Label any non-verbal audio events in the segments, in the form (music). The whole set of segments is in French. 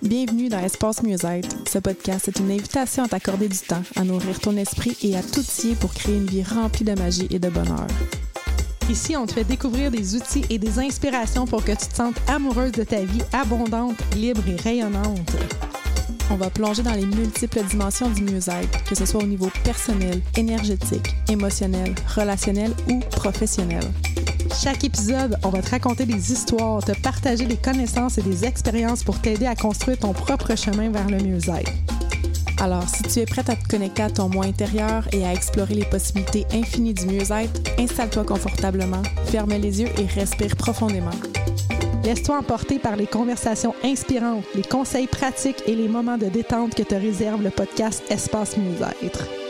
Bienvenue dans Espace Mieux-être. Ce podcast est une invitation à t'accorder du temps, à nourrir ton esprit et à t'outiller pour créer une vie remplie de magie et de bonheur. Ici, on te fait découvrir des outils et des inspirations pour que tu te sentes amoureuse de ta vie abondante, libre et rayonnante. On va plonger dans les multiples dimensions du mieux-être, que ce soit au niveau personnel, énergétique, émotionnel, relationnel ou professionnel. Chaque épisode, on va te raconter des histoires, te partager des connaissances et des expériences pour t'aider à construire ton propre chemin vers le mieux-être. Alors, si tu es prête à te connecter à ton moi intérieur et à explorer les possibilités infinies du mieux-être, installe-toi confortablement, ferme les yeux et respire profondément. Laisse-toi emporter par les conversations inspirantes, les conseils pratiques et les moments de détente que te réserve le podcast Espace Mieux-être.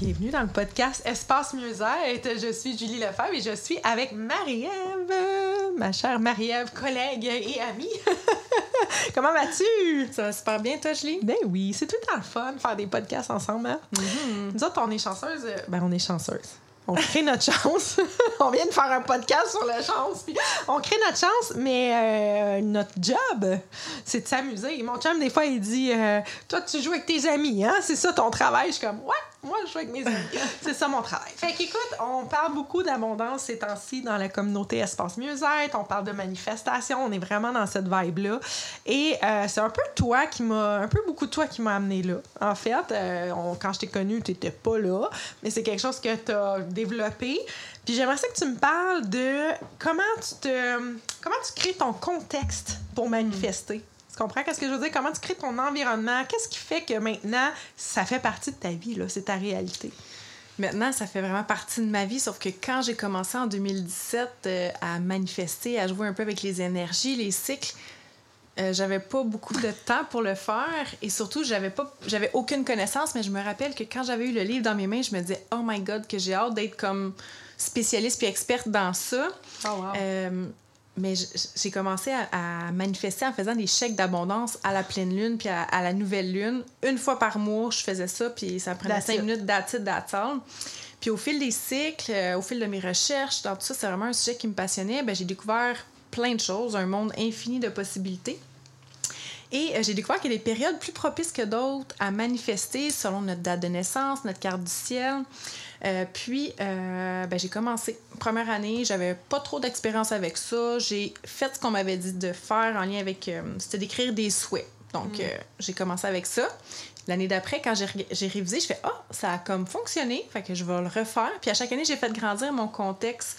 Bienvenue dans le podcast Espace Mieux-être. Je suis Julie Lefebvre et je suis avec Marie-Ève, ma chère Marie-Ève, collègue et amie. (laughs) Comment vas-tu? Ça va super bien, toi, Julie? Ben oui, c'est tout le temps le fun de faire des podcasts ensemble. Hein? Mm-hmm. Nous autres, on est chanceuses. Ben, on est chanceuses. On crée notre chance. (laughs) on vient de faire un podcast sur la chance. Puis on crée notre chance, mais euh, notre job, c'est de s'amuser. Mon chum, des fois, il dit euh, Toi, tu joues avec tes amis, hein? C'est ça ton travail. Je suis comme Ouais, moi, je joue avec mes amis. (laughs) c'est ça mon travail. Fait qu'écoute, on parle beaucoup d'abondance ces temps-ci dans la communauté Espace Mieux-être. On parle de manifestation. On est vraiment dans cette vibe-là. Et euh, c'est un peu toi qui m'a, un peu beaucoup de toi qui m'a amené là. En fait, euh, on- quand je t'ai connu, tu n'étais pas là, mais c'est quelque chose que tu as développé. Puis j'aimerais ça que tu me parles de comment tu te, comment tu crées ton contexte pour manifester. Tu comprends qu'est-ce que je veux dire? Comment tu crées ton environnement? Qu'est-ce qui fait que maintenant, ça fait partie de ta vie, là? C'est ta réalité. Maintenant, ça fait vraiment partie de ma vie, sauf que quand j'ai commencé en 2017 euh, à manifester, à jouer un peu avec les énergies, les cycles, euh, j'avais pas beaucoup de temps pour le faire et surtout j'avais pas j'avais aucune connaissance mais je me rappelle que quand j'avais eu le livre dans mes mains je me disais oh my god que j'ai hâte d'être comme spécialiste puis experte dans ça Oh, wow. Euh, mais j'ai commencé à, à manifester en faisant des chèques d'abondance à la pleine lune puis à, à la nouvelle lune. Une fois par mois, je faisais ça, puis ça prenait cinq minutes d'attitude d'attente. Puis au fil des cycles, euh, au fil de mes recherches, dans tout ça, c'est vraiment un sujet qui me passionnait. Ben, j'ai découvert plein de choses, un monde infini de possibilités. Et euh, j'ai découvert qu'il y a des périodes plus propices que d'autres à manifester selon notre date de naissance, notre carte du ciel. Euh, puis, euh, ben, j'ai commencé. Première année, j'avais pas trop d'expérience avec ça. J'ai fait ce qu'on m'avait dit de faire en lien avec. C'était d'écrire des souhaits. Donc, euh, j'ai commencé avec ça. L'année d'après, quand j'ai révisé, je fais Ah, ça a comme fonctionné. Fait que je vais le refaire. Puis à chaque année, j'ai fait grandir mon contexte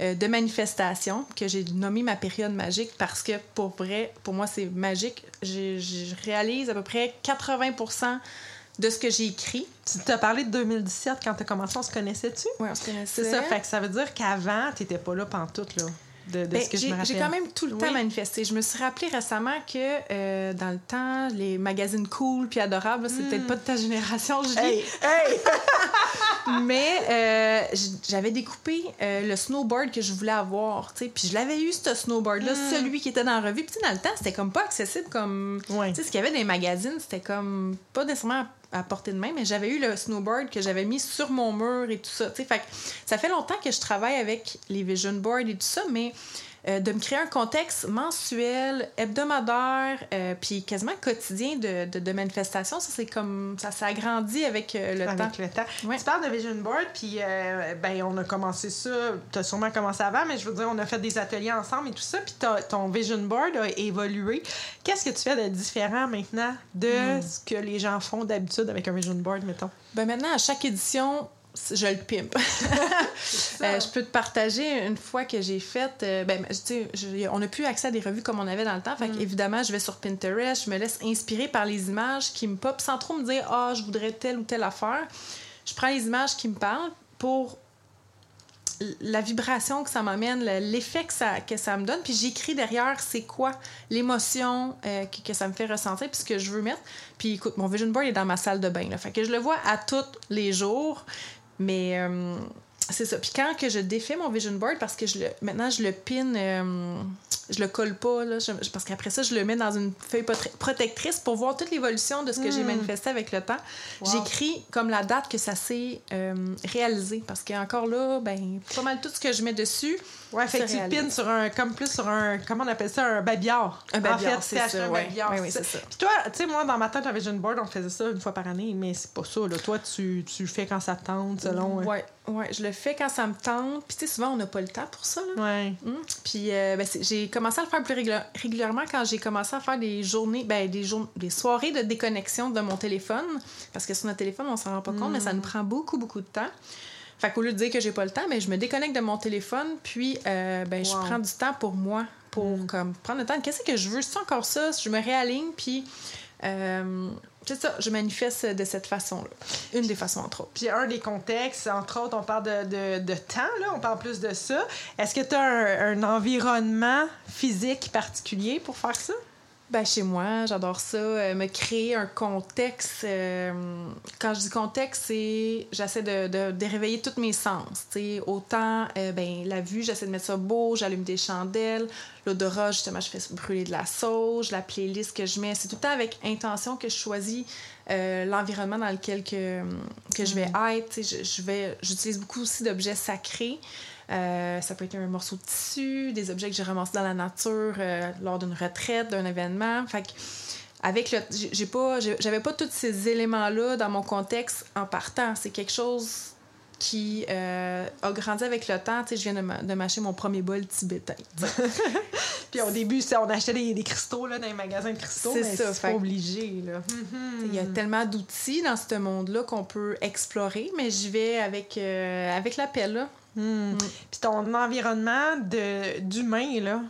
de manifestation que j'ai nommé ma période magique parce que pour vrai, pour moi, c'est magique. Je réalise à peu près 80% de ce que j'ai écrit. Tu t'as parlé de 2017 quand tu as commencé, on se connaissait-tu? Oui, on se connaissait. C'est ça, fait que ça veut dire qu'avant, tu n'étais pas là pantoute, là, de, de Ben, ce que je j'ai me rappelle. j'ai quand même tout le temps manifesté. Je me suis rappelé récemment que euh, dans le temps, les magazines cool puis adorables, c'est peut-être pas de ta génération, je dis, Hmm. Hey, hey! (laughs) mais euh, j'avais découpé euh, le snowboard que je voulais avoir, tu sais, puis je l'avais eu ce snowboard-là, Hmm. celui qui était dans la revue. Puis dans le temps, c'était comme pas accessible comme, Ouais. tu sais, ce qu'il y avait dans les magazines, c'était comme pas nécessairement à, à portée de main, mais j'avais eu le snowboard que j'avais mis sur mon mur et tout ça, tu sais, fait que ça fait longtemps que je travaille avec les vision boards et tout ça, mais euh, de me créer un contexte mensuel, hebdomadaire, euh, puis quasiment quotidien de, de, de manifestation, ça c'est comme ça s'agrandit avec euh, le temps. Avec le temps. Ouais. Tu parles de Vision Board, puis ben, on a commencé ça. Tu as sûrement commencé avant, mais je veux dire, on a fait des ateliers ensemble et tout ça, puis ton Vision Board a évolué. Qu'est-ce que tu fais de différent maintenant de Hmm. ce que les gens font d'habitude avec un Vision Board, mettons? Ben maintenant, à chaque édition, je le pimpe. Euh, je peux te partager une fois que j'ai fait. euh, ben, sais, je- on n'a plus accès à des revues comme on avait dans le temps. Fait Mm. évidemment, je vais sur Pinterest, je me laisse inspirer par les images qui me pop sans trop me dire Ah, je voudrais telle ou telle affaire. Je prends les images qui me parlent pour la vibration que ça m'amène, le- l'effet que ça, que ça me donne, puis j'écris derrière c'est quoi l'émotion euh, que, que ça me fait ressentir, puis ce que je veux mettre. Puis écoute, mon vision board est dans ma salle de bain, là, fait que je le vois à tous les jours, mais euh, c'est ça. Puis quand que je défais mon vision board, parce que je le, maintenant je le pin, euh, je le colle pas, là, je- parce qu'après ça je le mets dans une feuille protectrice pour voir toute l'évolution de ce que j'ai Mm. manifesté avec le temps. Wow. J'écris comme la date que ça s'est euh, réalisé, parce qu'encore là, ben, pas mal tout ce que je mets dessus, Ouais, fait que tu pines sur un, comme plus sur un, comment on appelle ça, un babillard. Un babillard, en fait, c'est ça, un ouais. babillard. C'est ça. Puis toi, tu sais, moi, dans ma tête, j'avais une board, on faisait ça une fois par année, mais c'est pas ça, là. Toi, tu, tu fais quand ça te tente, selon. euh, Ouais, ouais, je le fais quand ça me tente. Puis tu sais, souvent, on n'a pas le temps pour ça. Là. Ouais. Hum. Puis euh, ben, j'ai commencé à le faire plus régulièrement quand j'ai commencé à faire des journées, ben, des, jour- des soirées de déconnexion de mon téléphone. Parce que sur notre téléphone, on s'en rend pas compte, mais ça nous prend beaucoup, beaucoup de temps. Fait qu'au lieu de dire que j'ai pas le temps, ben, je me déconnecte de mon téléphone, puis euh, ben, je prends du temps pour moi, pour Mm. comme, prendre le temps. Qu'est-ce que je veux? C'est encore ça? Je me réaligne, puis euh, c'est ça, je manifeste de cette façon-là. Une des façons, entre autres. Puis un des contextes, entre autres, on parle de, de, de temps, là, on parle plus de ça. Est-ce que tu as un, un environnement physique particulier pour faire ça? Ben, chez moi, j'adore ça. euh, me créer un contexte. euh, quand je dis contexte, c'est j'essaie de, de, de réveiller tous mes sens. t'sais. Autant euh, ben, la vue, j'essaie de mettre ça beau, j'allume des chandelles. L'odorat, justement, je fais brûler de la sauge. La playlist que je mets, c'est tout le temps avec intention que je choisis l'environnement dans lequel que, que je vais être. Je, je vais, j'utilise beaucoup aussi d'objets sacrés. Euh, ça peut être un morceau de tissu, des objets que j'ai ramassés dans la nature euh, lors d'une retraite, d'un événement. Fait que avec le j'ai pas j'avais pas tous ces éléments là dans mon contexte en partant, c'est quelque chose qui euh, a grandi avec le temps. Tu sais, je viens de, mâcher mon premier bol tibétain. (laughs) Puis au début, on achetait des, des cristaux là, dans les magasins de cristaux, C'est mais ça, c'est pas obligé. Là. Il y a tellement d'outils dans ce monde-là qu'on peut explorer, mais j'y vais avec, euh, avec la Là. Hmm. Puis ton environnement de- d'humain, là,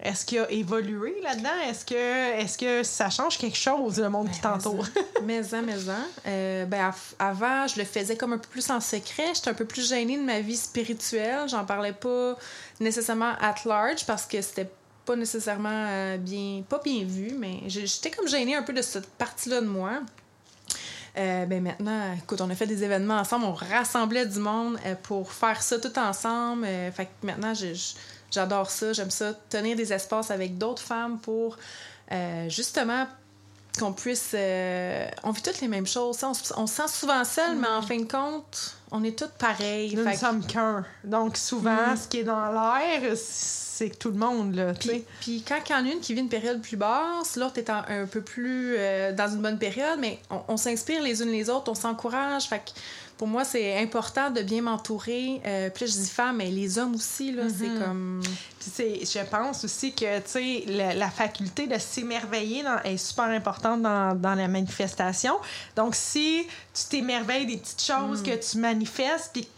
est-ce qu'il a évolué là-dedans? Est-ce que, est que ça change quelque chose, le monde qui t'entoure? Maison, (laughs) maison. Euh, ben, av- avant, je le faisais comme un peu plus en secret. J'étais un peu plus gênée de ma vie spirituelle. J'en parlais pas nécessairement at large parce que c'était pas nécessairement euh, bien, pas bien vu, mais j'étais comme gênée un peu de cette partie-là de moi. Euh, ben maintenant, écoute, on a fait des événements ensemble, on rassemblait du monde euh, pour faire ça tout ensemble. Euh, fait que maintenant, j'adore ça, j'aime ça, tenir des espaces avec d'autres femmes pour justement qu'on puisse. on vit toutes les mêmes choses. On, se- on se sent souvent seul, mais en fin de compte, on est toutes pareilles. Nous ne sommes qu'un. Donc souvent, Mm. ce qui est dans l'air, c'est tout le monde. Là, tu sais. Puis, puis quand il y en a une qui vit une période plus basse, l'autre est en- un peu plus euh, dans une bonne période, mais on, on s'inspire les unes les autres, on s'encourage. Fait que pour moi, c'est important de bien m'entourer. Euh, puis je dis femmes, mais les hommes aussi, là, c'est Mhm. comme... Puis je pense aussi que, tu sais, la, la faculté de s'émerveiller est super importante dans, dans la manifestation. Donc, si tu t'émerveilles des petites choses que tu manifestes, puis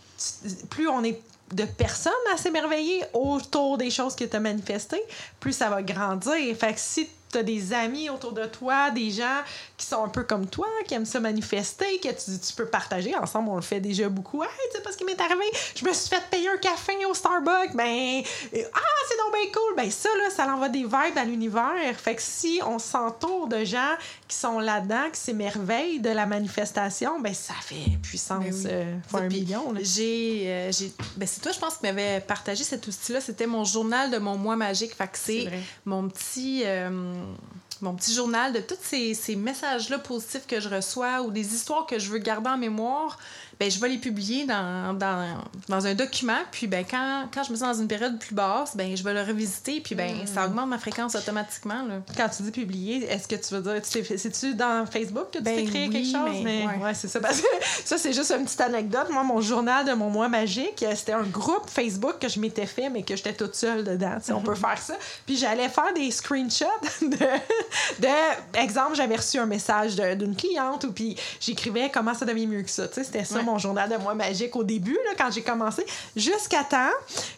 plus on est de personnes à s'émerveiller autour des choses que tu as manifestées, plus ça va grandir. Fait que si tu as des amis autour de toi, des gens qui sont un peu comme toi, qui aiment ça manifester, que tu, tu peux partager ensemble, on le fait déjà beaucoup. Hey, tu sais pas ce qui m'est arrivé? Je me suis fait payer un café au Starbucks. Ben, ah, c'est donc bien cool. Ben, ça, là, ça l'envoie des vibes à l'univers. Fait que si on s'entoure de gens qui sont là-dedans, qui s'émerveillent de la manifestation, ben, ça fait puissance Ben oui. euh, fois un million. J'ai, euh, j'ai- ben c'est toi, je pense, qui m'avait partagé cet outil-là. C'était mon journal de mon mois magique. Fait que C'est mon petit, euh, うん。Mon petit journal de tous ces, ces messages-là positifs que je reçois ou des histoires que je veux garder en mémoire. Ben, je vais les publier dans, dans, dans un document. Puis ben, quand, quand je me sens dans une période plus basse, ben, je vais le revisiter. Puis ben, ça augmente ma fréquence automatiquement. Là. Quand tu dis publier, est-ce que tu veux dire, c'est-tu dans Facebook que tu Ben t'es créé oui, quelque chose? mais ouais, ouais. c'est ça. Parce que (laughs) ça, c'est juste une petite anecdote. Moi, mon journal de mon mois magique, c'était un groupe Facebook que je m'étais fait, mais que j'étais toute seule dedans. On peut faire ça. Puis j'allais faire des screenshots (laughs) de, de exemple, j'avais reçu un message d'une cliente ou puis j'écrivais comment ça devient mieux que ça. C'était ça Ouais. mon journal de mois magique au début, là, quand j'ai commencé, jusqu'à temps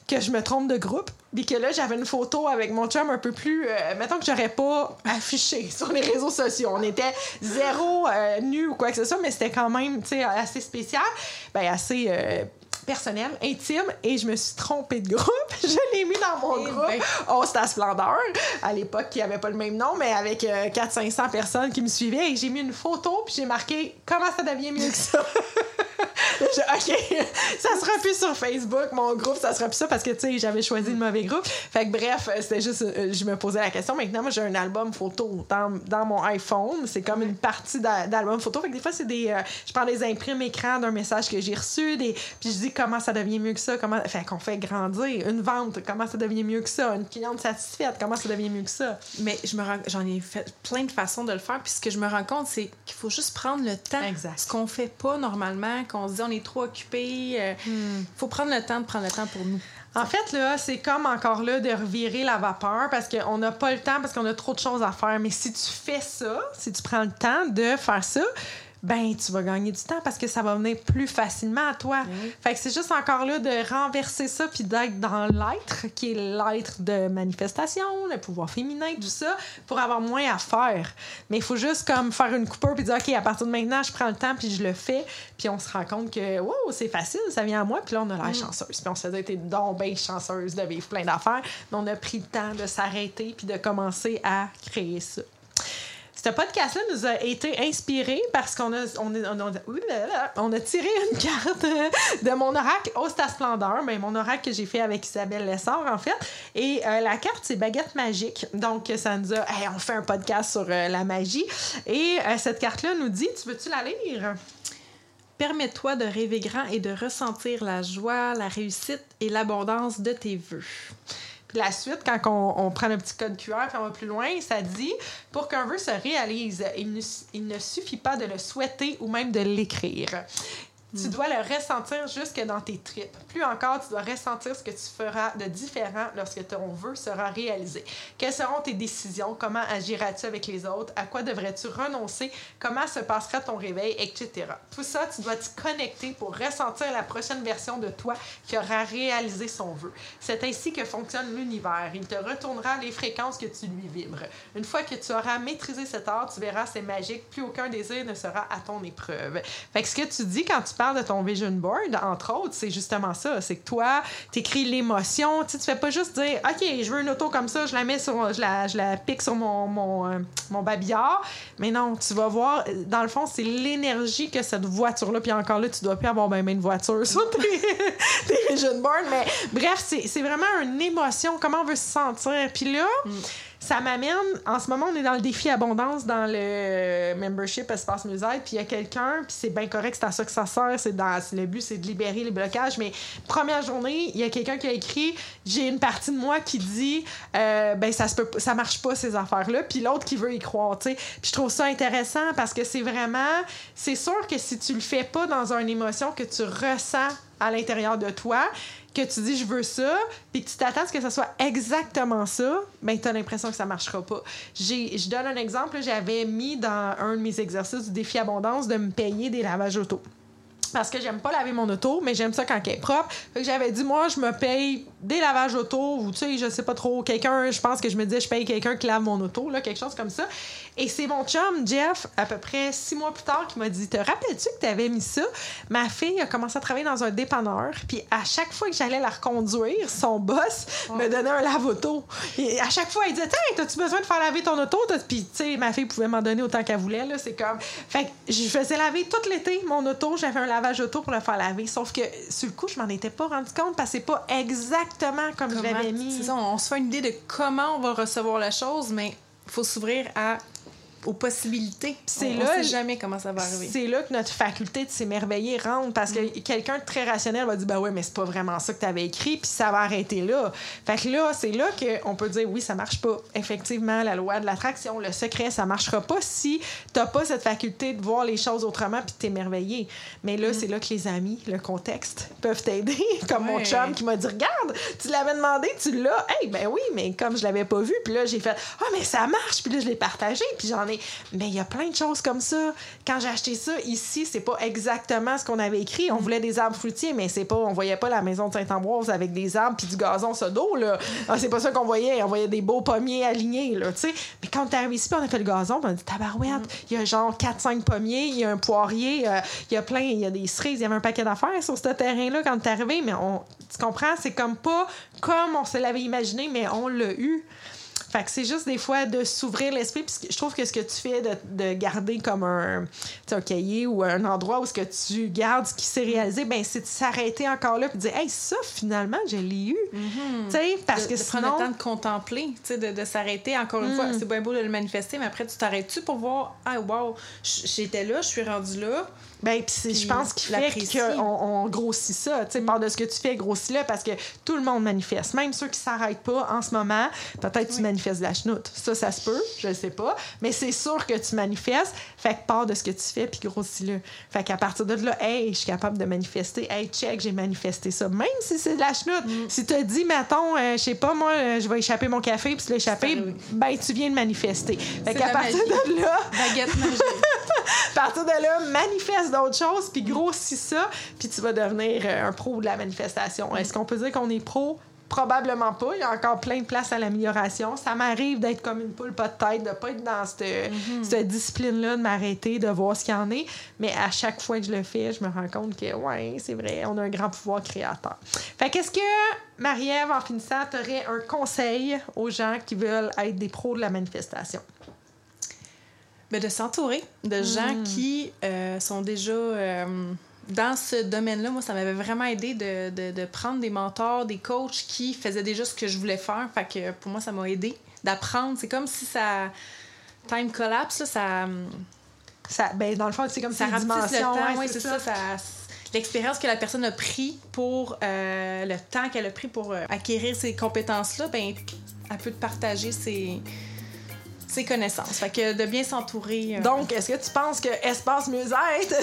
que je me trompe de groupe. Puis que là, j'avais une photo avec mon chum un peu plus. euh, mettons que j'aurais pas affiché (laughs) sur les réseaux sociaux. On était zéro euh, nu ou quoi que ce soit, mais c'était quand même tu sais, assez spécial. Ben, assez. euh, personnel, intime, et je me suis trompée de groupe. (laughs) Je l'ai mis dans mon Eh groupe. ben. Oh, c'était à Splendeur. À l'époque, qui avait pas le même nom, mais avec euh, 400-500 personnes qui me suivaient. Et j'ai mis une photo, puis j'ai marqué « Comment ça devient mieux que ça? (laughs) » OK, ça sera plus sur Facebook, mon groupe, ça sera plus ça parce que, tu sais, j'avais choisi le mauvais groupe. Fait que bref, c'était juste, euh, je me posais la question. Maintenant, moi, j'ai un album photo dans, dans mon iPhone. C'est comme une partie d'album photo. Fait que des fois, c'est des. Euh, je prends des imprimes écran d'un message que j'ai reçu, des, puis je dis comment ça devient mieux que ça. Comment, fait qu'on fait grandir. Une vente, comment ça devient mieux que ça. Une cliente satisfaite, comment ça devient mieux que ça. Mais je me j'en ai fait plein de façons de le faire. Puis ce que je me rends compte, c'est qu'il faut juste prendre le temps. Exact. Ce qu'on fait pas normalement, qu'on se dit on est trop occupé. Il euh, hmm. faut prendre le temps de prendre le temps pour nous. En fait, là, c'est comme encore là de revirer la vapeur parce qu'on n'a pas le temps, parce qu'on a trop de choses à faire. Mais si tu fais ça, si tu prends le temps de faire ça, ben tu vas gagner du temps parce que ça va venir plus facilement à toi. Fait que c'est juste encore là de renverser ça puis d'être dans l'être qui est l'être de manifestation, le pouvoir féminin, tout ça pour avoir moins à faire. Mais il faut juste comme faire une coupure puis dire OK, à partir de maintenant, je prends le temps puis je le fais, puis on se rend compte que wow, c'est facile, ça vient à moi puis là on a l'air mm. chanceuse. Puis on se dit t'es donc bien chanceuse de vivre plein d'affaires, mais on a pris le temps de s'arrêter puis de commencer à créer ça. Ce podcast-là nous a été inspiré parce qu'on a, on, a tiré une (laughs) carte de mon oracle Osta Splendeur, ben, mon oracle que j'ai fait avec Isabelle Lessard, en fait. Et euh, la carte, c'est Baguette Magique. Donc, ça nous a. on fait un podcast sur euh, la magie. Et euh, cette carte-là nous dit Tu veux-tu la lire? Permets-toi de rêver grand et de ressentir la joie, la réussite et l'abondance de tes vœux la suite, quand on, prend le petit code QR et on va plus loin, ça dit pour qu'un vœu se réalise, il ne, il ne suffit pas de le souhaiter ou même de l'écrire. Tu dois le ressentir jusque dans tes tripes. Plus encore, tu dois ressentir ce que tu feras de différent lorsque ton vœu sera réalisé. Quelles seront tes décisions? Comment agiras-tu avec les autres? À quoi devrais-tu renoncer? Comment se passera ton réveil? Etc. Tout ça, tu dois te connecter pour ressentir la prochaine version de toi qui aura réalisé son vœu. C'est ainsi que fonctionne l'univers. Il te retournera les fréquences que tu lui vibres. Une fois que tu auras maîtrisé cet art, tu verras, c'est magique. Plus aucun désir ne sera à ton épreuve. Fait que ce que tu dis quand tu de ton vision board, entre autres, c'est justement ça. C'est que toi, tu écris l'émotion. Tu fais pas juste dire OK, je veux une auto comme ça, je la mets sur. Je la, je la pique sur mon, mon, euh, mon babillard. Mais non, tu vas voir, dans le fond, c'est l'énergie que cette voiture-là. Puis encore là, tu dois plus avoir ben, ben une voiture sur (laughs) tes, vision boards. Mais bref, c'est vraiment une émotion. Comment on veut se sentir. Puis là, mm ça m'amène. En ce moment, on est dans le défi abondance dans le membership Espace Musette. Puis il y a quelqu'un, puis c'est bien correct, c'est à ça que ça sert. C'est dans, le but, c'est de libérer les blocages. Mais première journée, il y a quelqu'un qui a écrit J'ai une partie de moi qui dit euh, Ben, ça, se peut, ça marche pas, ces affaires-là. Puis l'autre qui veut y croire, tu sais. Puis je trouve ça intéressant parce que c'est vraiment. C'est sûr que si tu le fais pas dans une émotion que tu ressens à l'intérieur de toi, que tu dis je veux ça, puis que tu t'attends à ce que ça soit exactement ça, ben tu as l'impression que ça marchera pas. Je donne un exemple, j'avais mis dans un de mes exercices du défi abondance de me payer des lavages auto parce que j'aime pas laver mon auto, mais j'aime ça quand elle est propre. Fait que j'avais dit, moi, je me paye des lavages auto, ou tu sais, je sais pas trop, quelqu'un, je pense que je me disais, je paye quelqu'un qui lave mon auto, là, quelque chose comme ça. Et c'est mon chum, Jeff, à peu près six mois plus tard, qui m'a dit, te rappelles-tu que tu avais mis ça? Ma fille a commencé à travailler dans un dépanneur, puis à chaque fois que j'allais la reconduire, son boss me donnait un lave-auto. Et à chaque fois, il disait, tiens, as-tu besoin de faire laver ton auto? Puis, tu sais, ma fille pouvait m'en donner autant qu'elle voulait, là, c'est comme. Fait que je faisais laver tout l'été mon auto, j'avais un lavage auto pour le faire laver. Sauf que, sur le coup, je m'en étais pas rendu compte parce que c'est pas exactement comme je l'avais mis. on se fait une idée de comment on va recevoir la chose, mais il faut s'ouvrir à aux possibilités. C'est là, sait jamais comment ça va arriver. C'est là que notre faculté de s'émerveiller rentre parce que mm. quelqu'un de très rationnel va dire ben ouais mais c'est pas vraiment ça que tu avais écrit puis ça va arrêter là. Fait que là c'est là qu'on peut dire oui ça marche pas. Effectivement la loi de l'attraction, le secret ça marchera pas si t'as pas cette faculté de voir les choses autrement puis de t'émerveiller. Mais là mm. c'est là que les amis, le contexte peuvent t'aider (laughs) comme mon chum qui m'a dit regarde tu l'avais demandé tu l'as. Hey ben oui mais comme je l'avais pas vu puis là j'ai fait ah mais ça marche puis là je l'ai partagé puis j'en ai mais il y a plein de choses comme ça. Quand j'ai acheté ça ici, c'est pas exactement ce qu'on avait écrit. On voulait des arbres fruitiers, mais c'est pas, on voyait pas la maison de Saint-Ambroise avec des arbres puis du gazon sur dos là. Ah, c'est pas ça qu'on voyait. On voyait des beaux pommiers alignés là, tu sais. Mais quand on est ici, on a fait le gazon, on a dit tabarouette. Il y a genre 4-5 pommiers, il y a un poirier, euh, il y a plein, il y a des cerises, il y avait un paquet d'affaires sur ce terrain-là quand t'es arrivé. Mais on, tu comprends, c'est comme pas comme on se l'avait imaginé, mais on l'a eu. Fait que c'est juste des fois de s'ouvrir l'esprit. Puis je trouve que ce que tu fais de, de garder comme un, un cahier ou un endroit où ce que tu gardes ce qui s'est réalisé, ben c'est de s'arrêter encore là puis de dire Hey, ça, finalement, je l'ai eu. Tu sais, parce de, que de sinon. prendre le temps de contempler, de, de s'arrêter. Encore une Mm. fois, c'est bien beau de le manifester, mais après, tu t'arrêtes-tu pour voir, ah, wow, j'étais là, je suis rendue là. Ben, puis je pense qu'il fait qu'on on grossit ça. Tu sais, de ce que tu fais, grossis-le parce que tout le monde manifeste. Même ceux qui s'arrêtent pas en ce moment, peut-être tu manifestes de la chenoute. Ça, ça se peut, je sais pas. Mais c'est sûr que tu manifestes. Fait que part de ce que tu fais, puis grossis-le. Fait qu'à partir de là, hey, je suis capable de manifester. Hey, check, j'ai manifesté ça. Même si c'est de la chenoute. Si tu dis, mettons, euh, je sais pas, moi, euh, je vais échapper mon café, puis tu l'as échappé, arrivé. ben, tu viens de manifester. Fait qu'à partir magie. de là, Baguette magique. (laughs) à partir de là, manifeste d'autres choses, puis grossis ça, puis tu vas devenir euh, un pro de la manifestation. Est-ce qu'on peut dire qu'on est pro? Probablement pas. Il y a encore plein de place à l'amélioration. Ça m'arrive d'être comme une poule pas de tête, de pas être dans cette, cette discipline-là, de m'arrêter, de voir ce qu'il y en est. Mais à chaque fois que je le fais, je me rends compte que, ouais, c'est vrai, on a un grand pouvoir créateur. Fait qu'est-ce que, Marie-Ève, en finissant, tu aurais un conseil aux gens qui veulent être des pros de la manifestation? Ben, de s'entourer de gens Mm. qui euh, sont déjà euh, dans ce domaine-là. Moi, ça m'avait vraiment aidé de, de, de prendre des mentors, des coachs qui faisaient déjà ce que je voulais faire. Fait que pour moi, ça m'a aidé d'apprendre. C'est comme si ça. Time collapse, là, ça. Ça, ben, dans le fond, c'est comme ça rapetisse le temps. ouais, c'est ça. ça L'expérience que la personne a pris pour euh, le temps qu'elle a pris pour euh, acquérir ces compétences-là, ben, elle peut te partager ses, ses connaissances. Fait que de bien s'entourer. euh, Donc, est-ce que tu penses que espace mieux-être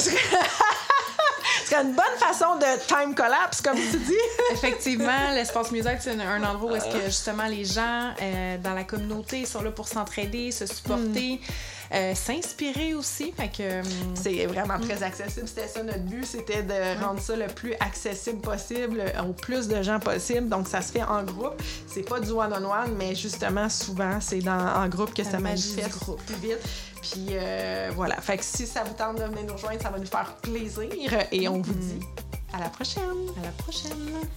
serait... une bonne façon de time collapse, comme tu dis? (laughs) Effectivement, l'espace musée, c'est un, un endroit où est-ce que justement les gens euh, dans la communauté sont là pour s'entraider, se supporter, euh, s'inspirer aussi. Fait que hum, C'est vraiment très accessible. C'était ça notre but, c'était de rendre ça le plus accessible possible au plus de gens possible. Donc, ça se fait en groupe. C'est pas du one-on-one, mais justement, souvent, c'est dans, en groupe que La ça manifeste groupe. plus vite. Puis euh, voilà. Fait que si ça vous tente de venir nous rejoindre, ça va nous faire plaisir. Et on vous dit à la prochaine. à la prochaine.